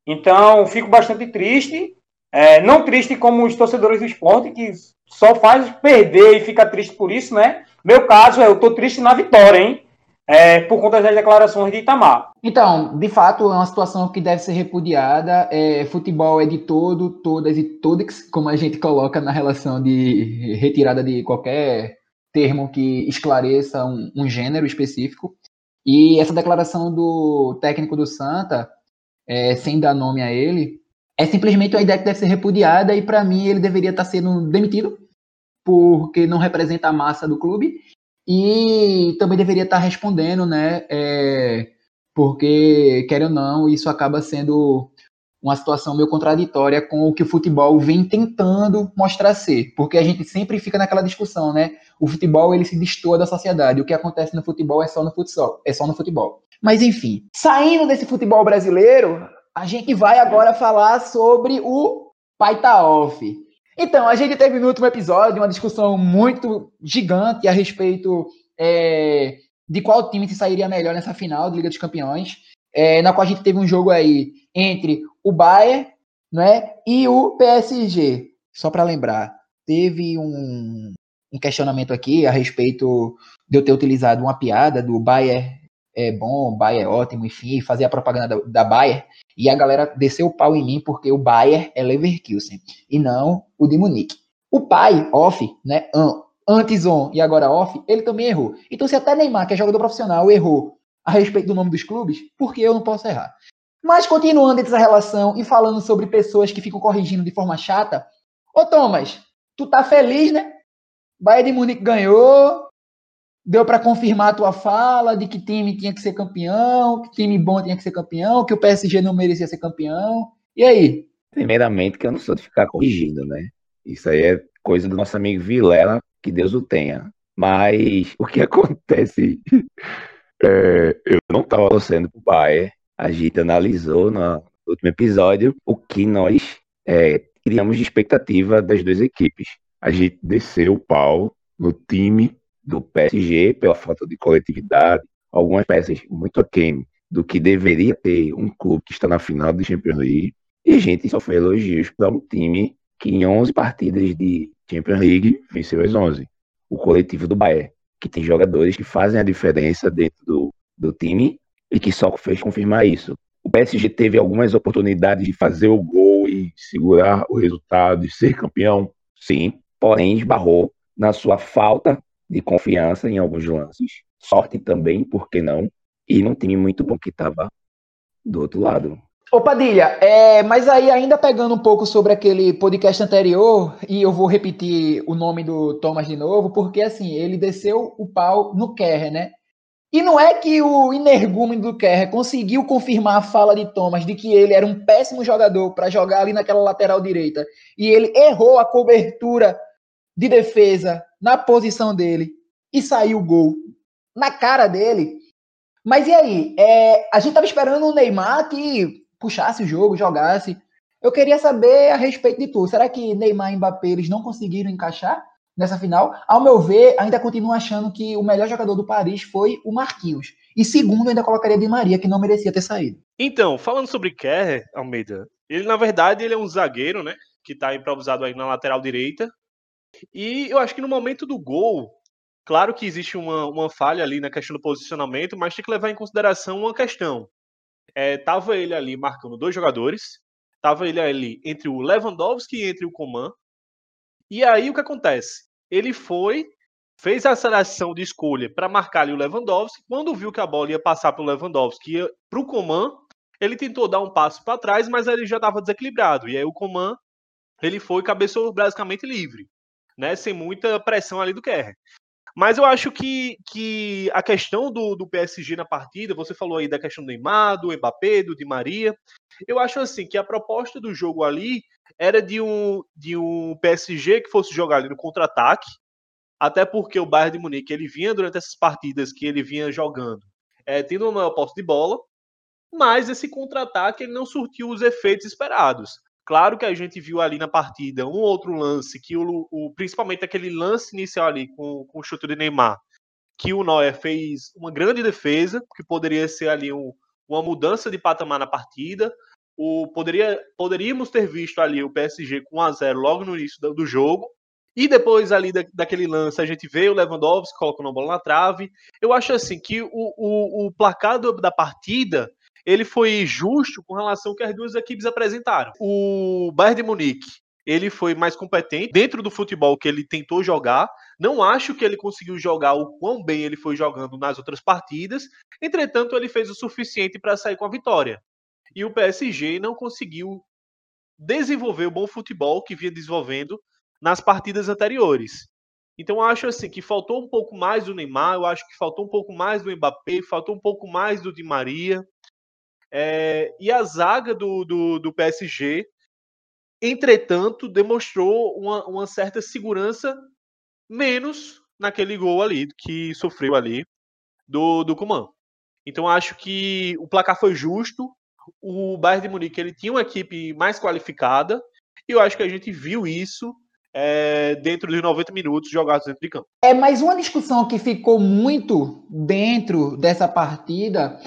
Então, fico bastante triste. É, não triste como os torcedores do esporte, que só faz perder e fica triste por isso, né? Meu caso é, eu tô triste na vitória, hein? é, por conta das declarações de Itamar. Então, de fato, é uma situação que deve ser repudiada. É, futebol é de todo, todas e todos, como a gente coloca na relação de retirada de qualquer termo que esclareça um, um gênero específico. E essa declaração do técnico do Santa, é, sem dar nome a ele, é simplesmente uma ideia que deve ser repudiada e, para mim, ele deveria estar sendo demitido porque não representa a massa do clube, e também deveria estar respondendo, né? É, porque, quer ou não, isso acaba sendo uma situação meio contraditória com o que o futebol vem tentando mostrar ser, porque a gente sempre fica naquela discussão, né? O futebol ele se destoa da sociedade, o que acontece no futebol é só no futsal, é só no futebol. Mas enfim, saindo desse futebol brasileiro, a gente vai agora falar sobre o Paita Off. Então, a gente teve no último episódio uma discussão muito gigante a respeito é, de qual time se sairia melhor nessa final da Liga dos Campeões, é, na qual a gente teve um jogo aí entre o Bayern né, e o PSG. Só para lembrar, teve um, um, questionamento aqui a respeito de eu ter utilizado uma piada do Bayern é bom, Bayern é ótimo, enfim, fazer a propaganda da, da Bayern, e a galera desceu o pau em mim porque o Bayern é Leverkusen, e não o de Munique. O pai, off, né, antes on e agora off, ele também errou. Então se até Neymar, que é jogador profissional, errou a respeito do nome dos clubes, por que eu não posso errar? Mas continuando essa relação e falando sobre pessoas que ficam corrigindo de forma chata, ô Thomas, tu tá feliz, né? Bayern de Munique ganhou, deu para confirmar a tua fala de que time tinha que ser campeão, que time bom tinha que ser campeão, que o PSG não merecia ser campeão. E aí? Primeiramente, que eu não sou de ficar corrigindo, né? Isso aí é coisa do nosso amigo Vilela, que Deus o tenha. Mas o que [laughs] acontece? É, eu não estava torcendo pro Bayern. A gente analisou no último episódio o que nós é, criamos de expectativa das duas equipes. A gente desceu o pau no time do PSG pela falta de coletividade, algumas peças muito aquém do que deveria ter um clube que está na final do Champions League. E a gente só foi elogios para um time que em 11 partidas de Champions League venceu as 11. O coletivo do Bayern, que tem jogadores que fazem a diferença dentro do, do time e que só fez confirmar isso. O PSG teve algumas oportunidades de fazer o gol e segurar o resultado e ser campeão, sim, porém esbarrou na sua falta de confiança em alguns lances, sorte também, por que não? E num time muito bom que estava do outro lado. Ô Padilha, é, mas aí ainda pegando um pouco sobre aquele podcast anterior, e eu vou repetir o nome do Thomas de novo, porque assim, ele desceu o pau no Kerr, né? E não é que o energúmeno do Kerr conseguiu confirmar a fala de Thomas de que ele era um péssimo jogador para jogar ali naquela lateral direita, e ele errou a cobertura de defesa na posição dele e saiu o gol na cara dele. Mas e aí? É, a gente estava esperando o Neymar que puxasse o jogo, jogasse. Eu queria saber a respeito de tudo. Será que Neymar e Mbappé eles não conseguiram encaixar nessa final? Ao meu ver, ainda continuo achando que o melhor jogador do Paris foi o Marquinhos. E segundo, ainda colocaria Di Maria, que não merecia ter saído. Então, falando sobre Kerr, Almeida, ele na verdade ele é um zagueiro, né? Que está improvisado aí na lateral direita. E eu acho que no momento do gol, claro que existe uma, uma falha ali na questão do posicionamento, mas tem que levar em consideração uma questão. É, tava ele ali marcando dois jogadores, tava ele ali entre o Lewandowski e entre o Coman. E aí o que acontece? Ele foi, fez a seleção de escolha para marcar ali o Lewandowski. Quando viu que a bola ia passar para o Lewandowski ia para o Coman, ele tentou dar um passo para trás, mas ele já estava desequilibrado. E aí o Coman ele foi cabeçou basicamente livre né? Sem muita pressão ali do Kerr. Mas eu acho que, que a questão do, do PSG na partida, você falou aí da questão do Neymar, do Mbappé, do Di Maria. Eu acho assim que a proposta do jogo ali era de um, de um PSG que fosse jogar ali no contra-ataque, até porque o Bayern de Munique ele vinha durante essas partidas que ele vinha jogando, é, tendo uma maior posse de bola, mas esse contra-ataque ele não surtiu os efeitos esperados. Claro que a gente viu ali na partida um outro lance, que o, o principalmente aquele lance inicial ali com, com o chute de Neymar, que o Neuer fez uma grande defesa, que poderia ser ali um, uma mudança de patamar na partida. O, poderia, poderíamos ter visto ali o PSG com 1 a 0 logo no início do, do jogo. E depois ali da, daquele lance a gente vê o Lewandowski colocando a bola na trave. Eu acho assim que o, o, o placar da partida ele foi justo com relação ao que as duas equipes apresentaram. O Bayern de Munique ele foi mais competente dentro do futebol que ele tentou jogar. Não acho que ele conseguiu jogar o quão bem ele foi jogando nas outras partidas. Entretanto, ele fez o suficiente para sair com a vitória. E o PSG não conseguiu desenvolver o bom futebol que vinha desenvolvendo nas partidas anteriores. Então acho assim que faltou um pouco mais do Neymar, eu acho que faltou um pouco mais do Mbappé, faltou um pouco mais do Di Maria. É, e a zaga do, do, do, PSG, entretanto, demonstrou uma, uma certa segurança menos naquele gol ali que sofreu ali do, do Coman. Então acho que o placar foi justo. O Bayern de Munique ele tinha uma equipe mais qualificada e eu acho que a gente viu isso é, dentro dos 90 minutos jogados dentro de campo. É, mas uma discussão que ficou muito dentro dessa partida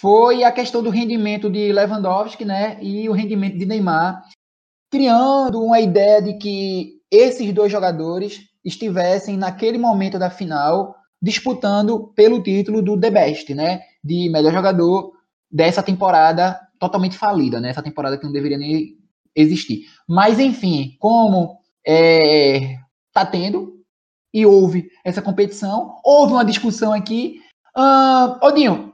foi a questão do rendimento de Lewandowski, né, e o rendimento de Neymar, criando uma ideia de que esses dois jogadores estivessem naquele momento da final disputando pelo título do The Best, né, de melhor jogador dessa temporada totalmente falida, né, essa temporada que não deveria nem existir. Mas enfim, como é, tá tendo e houve essa competição. Houve uma discussão aqui. Uh, Odinho,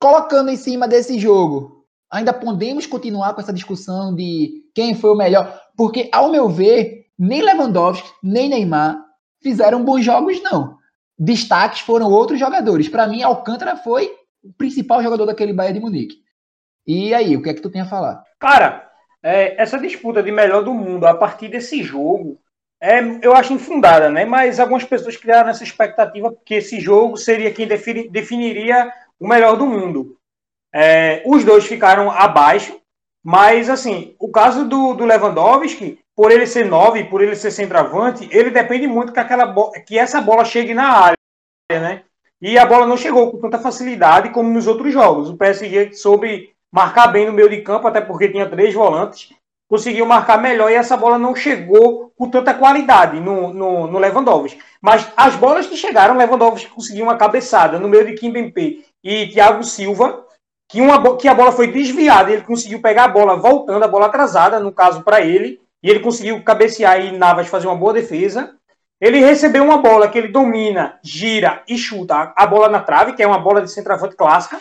colocando em cima desse jogo, ainda podemos continuar com essa discussão de quem foi o melhor? Porque, ao meu ver, nem Lewandowski, nem Neymar fizeram bons jogos, não. Destaques foram outros jogadores. Para mim, Alcântara foi o principal jogador daquele Bayern de Munique. E aí, o que é que tu tem a falar? Cara, é, essa disputa de melhor do mundo a partir desse jogo, é, eu acho infundada, né? Mas algumas pessoas criaram essa expectativa que esse jogo seria quem defini, definiria o melhor do mundo. É, os dois ficaram abaixo, mas assim, o caso do, do Lewandowski, por ele ser nove, por ele ser centroavante, ele depende muito que, aquela que essa bola chegue na área, né? E a bola não chegou com tanta facilidade como nos outros jogos. O PSG soube marcar bem no meio de campo, até porque tinha três volantes, conseguiu marcar melhor e essa bola não chegou com tanta qualidade no, no, no Lewandowski. Mas as bolas que chegaram, Lewandowski conseguiu uma cabeçada no meio de Kim Bempe e Thiago Silva, que, uma, que a bola foi desviada, ele conseguiu pegar a bola voltando, a bola atrasada, no caso para ele, e ele conseguiu cabecear e Navas fazer uma boa defesa. Ele recebeu uma bola que ele domina, gira e chuta a bola na trave, que é uma bola de centroavante clássica.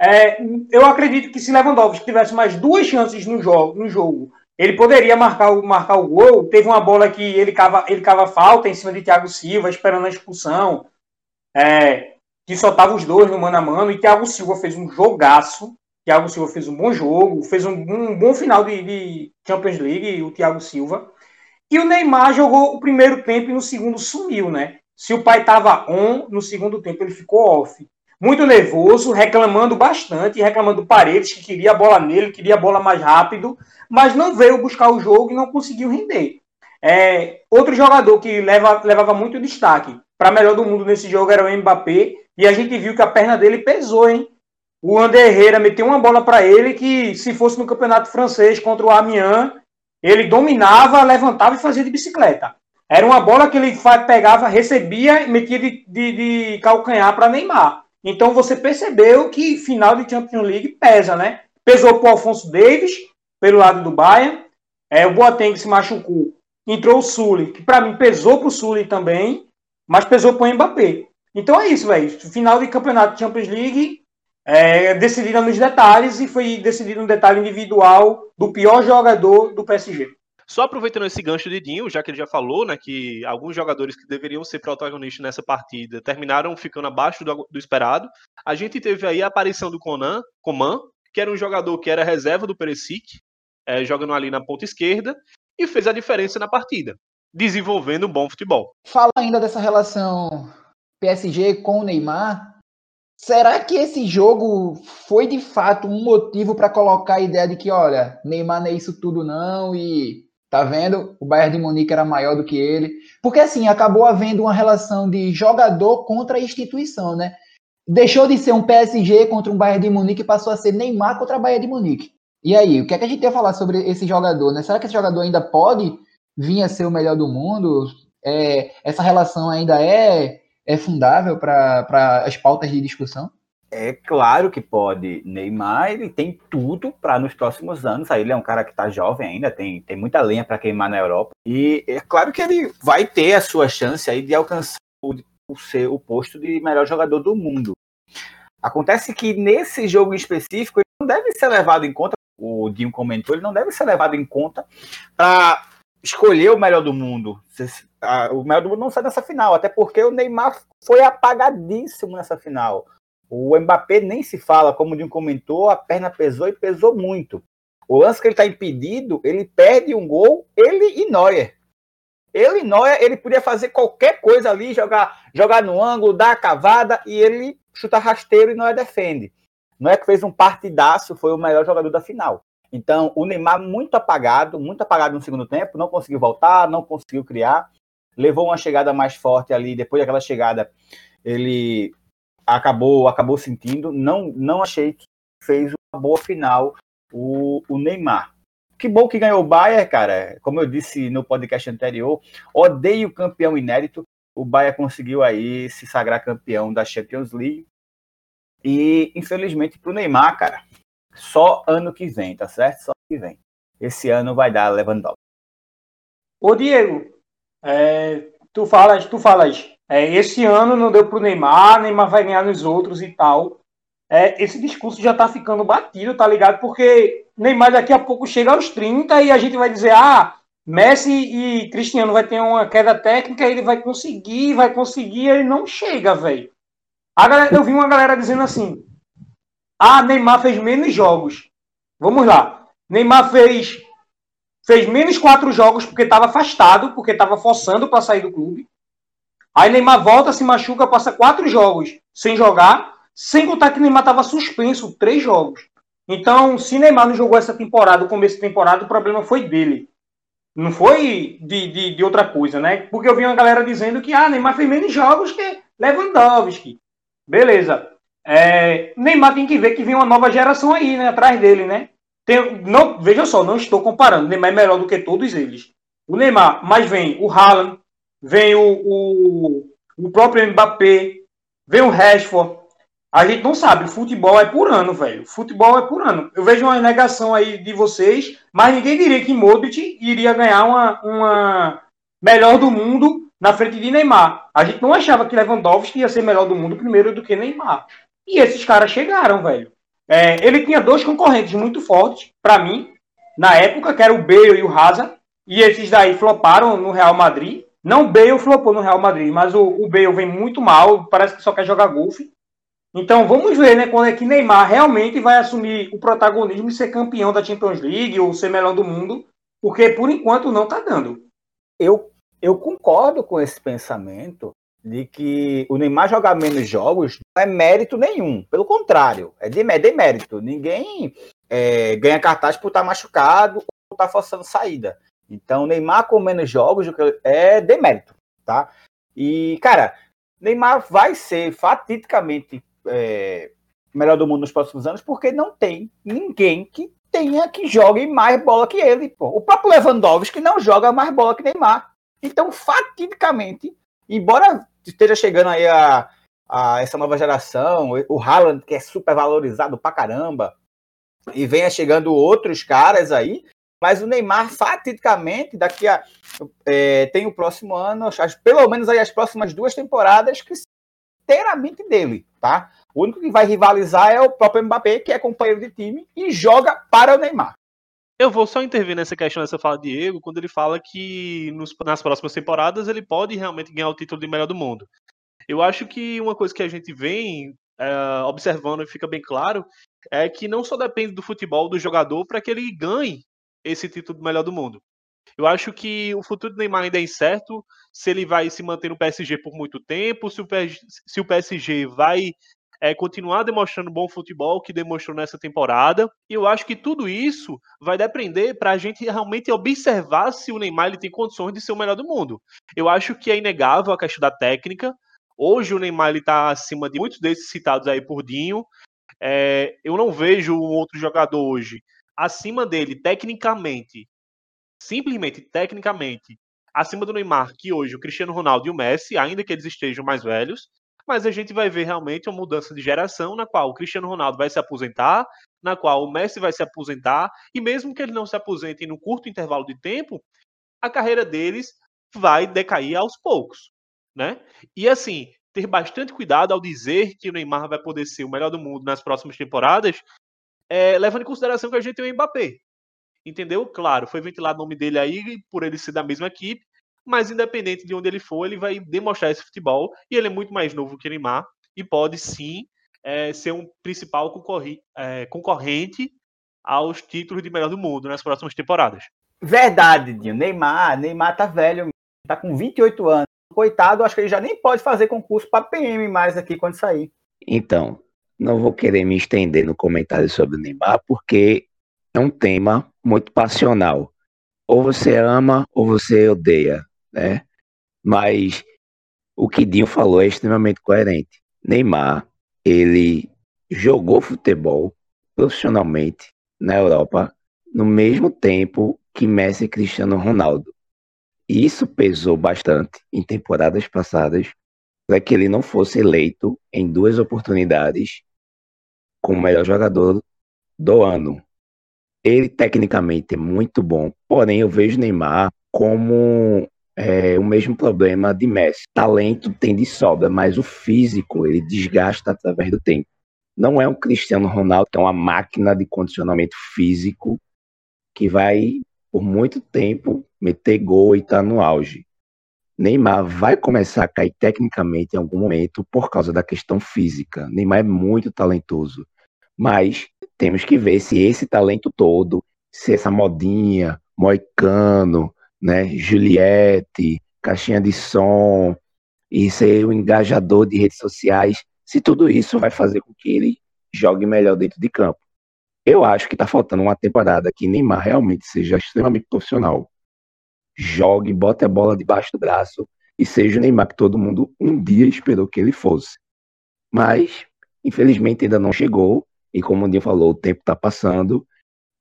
É, eu acredito que se Lewandowski tivesse mais duas chances no jogo, no jogo ele poderia marcar, marcar o gol. Teve uma bola que ele cava, ele cava falta em cima de Thiago Silva, esperando a expulsão. É, que só tava os dois no mano a mano. E Thiago Silva fez um jogaço. Thiago Silva fez um bom jogo, fez um, um bom final de, de, Champions League, o Thiago Silva. E o Neymar jogou o primeiro tempo e no segundo sumiu, né? Se o pai tava on, no segundo tempo ele ficou off muito nervoso, reclamando bastante, reclamando do Paredes, que queria a bola nele, queria a bola mais rápido, mas não veio buscar o jogo e não conseguiu render. É, outro jogador que leva, levava muito destaque para melhor do mundo nesse jogo era o Mbappé, e a gente viu que a perna dele pesou, hein? O André Herrera meteu uma bola para ele que, se fosse no campeonato francês contra o Amiens, ele dominava, levantava e fazia de bicicleta. Era uma bola que ele pegava, recebia e metia de, de, de calcanhar para Neymar. Então você percebeu que final de Champions League pesa, né? Pesou para o Alfonso Davis, pelo lado do Bayern. É, o Boateng se machucou. Entrou o Sully, que para mim pesou para o Sully também, mas pesou para o Mbappé. Então é isso, velho. Final de campeonato de Champions League é, decidida nos detalhes e foi decidido no detalhe individual do pior jogador do PSG. Só aproveitando esse gancho de Dinho, já que ele já falou, né, que alguns jogadores que deveriam ser protagonistas nessa partida terminaram ficando abaixo do, do esperado. A gente teve aí a aparição do Conan, Coman, que era um jogador que era reserva do Perisic, é, jogando ali na ponta esquerda, e fez a diferença na partida, desenvolvendo um bom futebol. Fala ainda dessa relação PSG com o Neymar. Será que esse jogo foi de fato um motivo para colocar a ideia de que, olha, Neymar não é isso tudo não e Tá vendo? O Bayern de Munique era maior do que ele. Porque assim, acabou havendo uma relação de jogador contra instituição, né? Deixou de ser um PSG contra um Bayern de Munique e passou a ser Neymar contra o Bayern de Munique. E aí, o que é que a gente tem a falar sobre esse jogador, né? Será que esse jogador ainda pode vir a ser o melhor do mundo? É, essa relação ainda é, é fundável para as pautas de discussão? É claro que pode. Neymar, ele tem tudo para nos próximos anos. Aí ele é um cara que está jovem ainda, tem, tem muita lenha para queimar na Europa. E é claro que ele vai ter a sua chance aí de alcançar o, o, o posto de melhor jogador do mundo. Acontece que nesse jogo específico, ele não deve ser levado em conta, o Dinho comentou, ele não deve ser levado em conta para escolher o melhor do mundo. O melhor do mundo não sai nessa final, até porque o Neymar foi apagadíssimo nessa final. O Mbappé nem se fala, como o Dinho comentou, a perna pesou e pesou muito. O lance que ele está impedido, ele perde um gol, ele e Neuer. Ele e Neuer, ele podia fazer qualquer coisa ali, jogar, jogar no ângulo, dar a cavada, e ele chuta rasteiro e Neuer defende. Neuer que fez um partidaço, foi o melhor jogador da final. Então, o Neymar muito apagado, muito apagado no segundo tempo, não conseguiu voltar, não conseguiu criar, levou uma chegada mais forte ali, depois daquela chegada, ele acabou acabou sentindo. Não, não achei que fez uma boa final o, o Neymar. Que bom que ganhou o Bayern, cara. Como eu disse no podcast anterior, odeio o campeão inédito. O Bayern conseguiu aí se sagrar campeão da Champions League. E, infelizmente, para o Neymar, cara, só ano que vem, tá certo? Só ano que vem. Esse ano vai dar Lewandowski. Ô, Diego, é, tu falas, tu falas é, esse ano não deu para o Neymar, Neymar vai ganhar nos outros e tal. É, esse discurso já está ficando batido, tá ligado? Porque Neymar daqui a pouco chega aos 30 e a gente vai dizer, ah, Messi e Cristiano vai ter uma queda técnica, ele vai conseguir, vai conseguir, ele não chega, velho. Eu vi uma galera dizendo assim, ah, Neymar fez menos jogos. Vamos lá. Neymar fez fez menos quatro jogos porque estava afastado, porque estava forçando para sair do clube. Aí Neymar volta, se machuca, passa quatro jogos sem jogar, sem contar que Neymar estava suspenso três jogos. Então, se Neymar não jogou essa temporada, o começo da temporada, o problema foi dele. Não foi de, de, de, outra coisa, né? Porque eu vi uma galera dizendo que ah, Neymar fez menos jogos que Lewandowski. Beleza. É, Neymar tem que ver que vem uma nova geração aí, né? Atrás dele, né? Tem, não, veja só, não estou comparando. Neymar é melhor do que todos eles. O Neymar, mas vem o Haaland, vem o, o, o próprio Mbappé, vem o Rashford. A gente não sabe, futebol é por ano, velho. Futebol é por ano. Eu vejo uma negação aí de vocês, mas ninguém diria que Modric iria ganhar uma, uma melhor do mundo na frente de Neymar. A gente não achava que Lewandowski ia ser melhor do mundo primeiro do que Neymar. E esses caras chegaram, velho. É, ele tinha dois concorrentes muito fortes, para mim, na época, que era o Bale e o Hazard. E esses daí floparam no Real Madrid. Não Bale flopou no Real Madrid, mas o, o Bale vem muito mal, parece que só quer jogar golfe. Então vamos ver, né, quando é que Neymar realmente vai assumir o protagonismo e ser campeão da Champions League ou ser melhor do mundo, porque por enquanto não tá dando. Eu, eu concordo com esse pensamento de que o Neymar jogar menos jogos não é mérito nenhum, pelo contrário, é, de, é demérito. Ninguém é, ganha cartaz por estar tá machucado ou estar tá forçando saída. Então, Neymar com menos jogos é demérito, tá? E, cara, Neymar vai ser fatidicamente é, melhor do mundo nos próximos anos porque não tem ninguém que tenha que jogue mais bola que ele. Pô. O próprio Lewandowski não joga mais bola que Neymar. Então, fatidicamente, embora esteja chegando aí a, a essa nova geração, o Haaland, que é super valorizado pra caramba, e venha chegando outros caras aí, mas o Neymar, fatidicamente, daqui a. É, tem o próximo ano, pelo menos aí as próximas duas temporadas, que inteiramente dele, tá? O único que vai rivalizar é o próprio Mbappé, que é companheiro de time e joga para o Neymar. Eu vou só intervir nessa questão dessa fala de Diego, quando ele fala que nos, nas próximas temporadas ele pode realmente ganhar o título de melhor do mundo. Eu acho que uma coisa que a gente vem é, observando e fica bem claro é que não só depende do futebol do jogador para que ele ganhe esse título de melhor do mundo. Eu acho que o futuro do Neymar ainda é incerto, se ele vai se manter no PSG por muito tempo, se o PSG, se o PSG vai é, continuar demonstrando bom futebol que demonstrou nessa temporada. E eu acho que tudo isso vai depender para a gente realmente observar se o Neymar ele tem condições de ser o melhor do mundo. Eu acho que é inegável a questão da técnica. Hoje o Neymar está acima de muitos desses citados aí por Dinho. É, eu não vejo um outro jogador hoje acima dele, tecnicamente, simplesmente tecnicamente, acima do Neymar, que hoje o Cristiano Ronaldo e o Messi, ainda que eles estejam mais velhos, mas a gente vai ver realmente uma mudança de geração na qual o Cristiano Ronaldo vai se aposentar, na qual o Messi vai se aposentar, e mesmo que ele não se aposente no curto intervalo de tempo, a carreira deles vai decair aos poucos, né? E assim, ter bastante cuidado ao dizer que o Neymar vai poder ser o melhor do mundo nas próximas temporadas, é, levando em consideração que a gente tem o Mbappé. Entendeu? Claro, foi ventilado o nome dele aí por ele ser da mesma equipe, mas independente de onde ele for, ele vai demonstrar esse futebol e ele é muito mais novo que o Neymar e pode sim é, ser um principal concorri é, concorrente aos títulos de melhor do mundo nas próximas temporadas. Verdade, Dinho. Neymar, Neymar tá velho, tá com 28 anos. Coitado, acho que ele já nem pode fazer concurso para PM mais aqui quando sair. Então, não vou querer me estender no comentário sobre o Neymar, porque é um tema muito passional. Ou você ama ou você odeia, né? Mas o que Dinho falou é extremamente coerente. Neymar, ele jogou futebol profissionalmente na Europa no mesmo tempo que Messi e Cristiano Ronaldo. E isso pesou bastante em temporadas passadas para que ele não fosse eleito em duas oportunidades como melhor jogador do ano. Ele tecnicamente é muito bom, porém eu vejo Neymar como é, o mesmo problema de Messi. Talento tem de sobra, mas o físico ele desgasta através do tempo. Não é um Cristiano Ronaldo, é uma máquina de condicionamento físico que vai por muito tempo meter gol e tá no auge. Neymar vai começar a cair tecnicamente em algum momento por causa da questão física. Neymar é muito talentoso, mas temos que ver se esse talento todo, se essa modinha, Moicano, né, Juliette, caixinha de som e ser o engajador de redes sociais, se tudo isso vai fazer com que ele jogue melhor dentro de campo. Eu acho que está faltando uma temporada que Neymar realmente seja extremamente profissional. Jogue, bote a bola debaixo do braço e seja o Neymar que todo mundo um dia esperou que ele fosse. Mas, infelizmente, ainda não chegou. E como o Dinho falou, o tempo está passando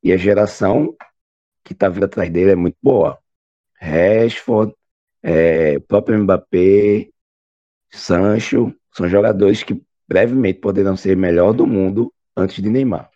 e a geração que está vindo atrás dele é muito boa. Rashford, é, próprio Mbappé, Sancho, são jogadores que brevemente poderão ser melhor do mundo antes de Neymar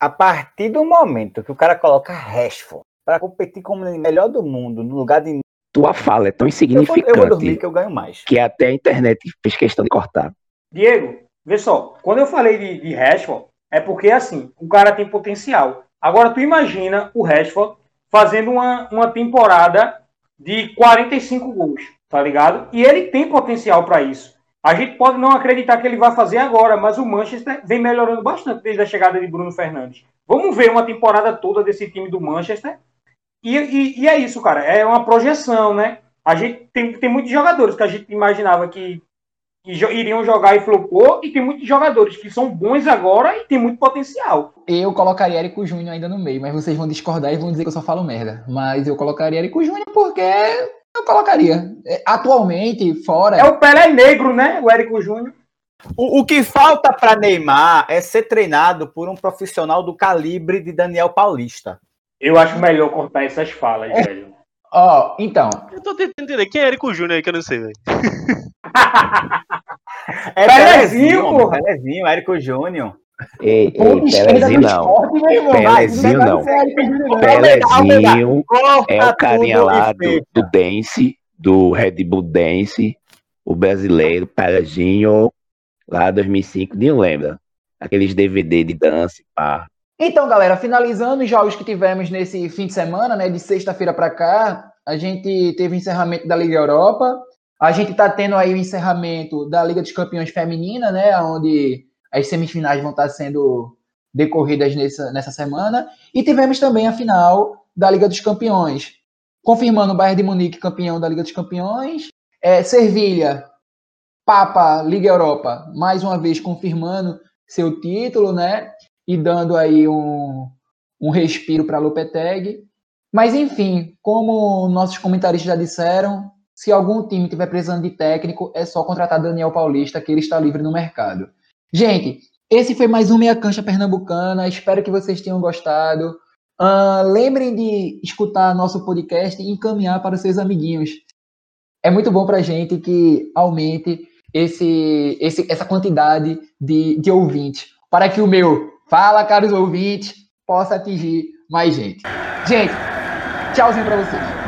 a partir do momento que o cara coloca Rashford para competir como o melhor do mundo, no lugar de. Tua fala é tão insignificante eu vou, eu vou dormir que eu ganho mais. Que até a internet fez questão de cortar. Diego, vê só, quando eu falei de, de Rashford, é porque assim, o cara tem potencial. Agora tu imagina o Rashford fazendo uma, uma temporada de 45 gols, tá ligado? E ele tem potencial para isso. A gente pode não acreditar que ele vai fazer agora, mas o Manchester vem melhorando bastante desde a chegada de Bruno Fernandes. Vamos ver uma temporada toda desse time do Manchester. E, e, e é isso, cara. É uma projeção, né? A gente tem, tem muitos jogadores que a gente imaginava que, que iriam jogar e flopou, e tem muitos jogadores que são bons agora e tem muito potencial. Eu colocaria Érico Júnior ainda no meio, mas vocês vão discordar e vão dizer que eu só falo merda. Mas eu colocaria Érico Júnior porque eu colocaria. É, atualmente, fora. É o Pelé negro, né? O Érico Júnior. O, o, que falta para Neymar é ser treinado por um profissional do calibre de Daniel Paulista. Eu acho melhor cortar essas falas, é. velho. Ó, oh, então. Eu tô tentando entender. Quem é Érico Júnior aí que eu não sei, velho? [laughs] é Pelezinho, pô. Pelezinho, Érico Júnior. Ei, ei, Pelezinho não. Pelezinho não. Pelezinho é o carinha lá do, do Dance, do Red Bull Dance, o brasileiro, Pelezinho, lá 2005, nem lembra. Aqueles DVD de dança, pá. Então, galera, finalizando os jogos que tivemos nesse fim de semana, né, de sexta-feira para cá, a gente teve o encerramento da Liga Europa, a gente tá tendo aí o encerramento da Liga dos Campeões Feminina, né, onde as semifinais vão estar sendo decorridas nessa, nessa semana. E tivemos também a final da Liga dos Campeões, confirmando o Bayern de Munique campeão da Liga dos Campeões. É, Servilha, Papa, Liga Europa, mais uma vez confirmando seu título, né? E dando aí um, um respiro para a Lopeteg. Mas, enfim, como nossos comentaristas já disseram, se algum time tiver precisando de técnico, é só contratar Daniel Paulista, que ele está livre no mercado. Gente, esse foi mais um Meia Cancha Pernambucana. Espero que vocês tenham gostado. Uh, lembrem de escutar nosso podcast e encaminhar para seus amiguinhos. É muito bom para a gente que aumente esse, esse, essa quantidade de, de ouvintes, para que o meu Fala, caros ouvintes, possa atingir mais gente. Gente, tchauzinho para vocês.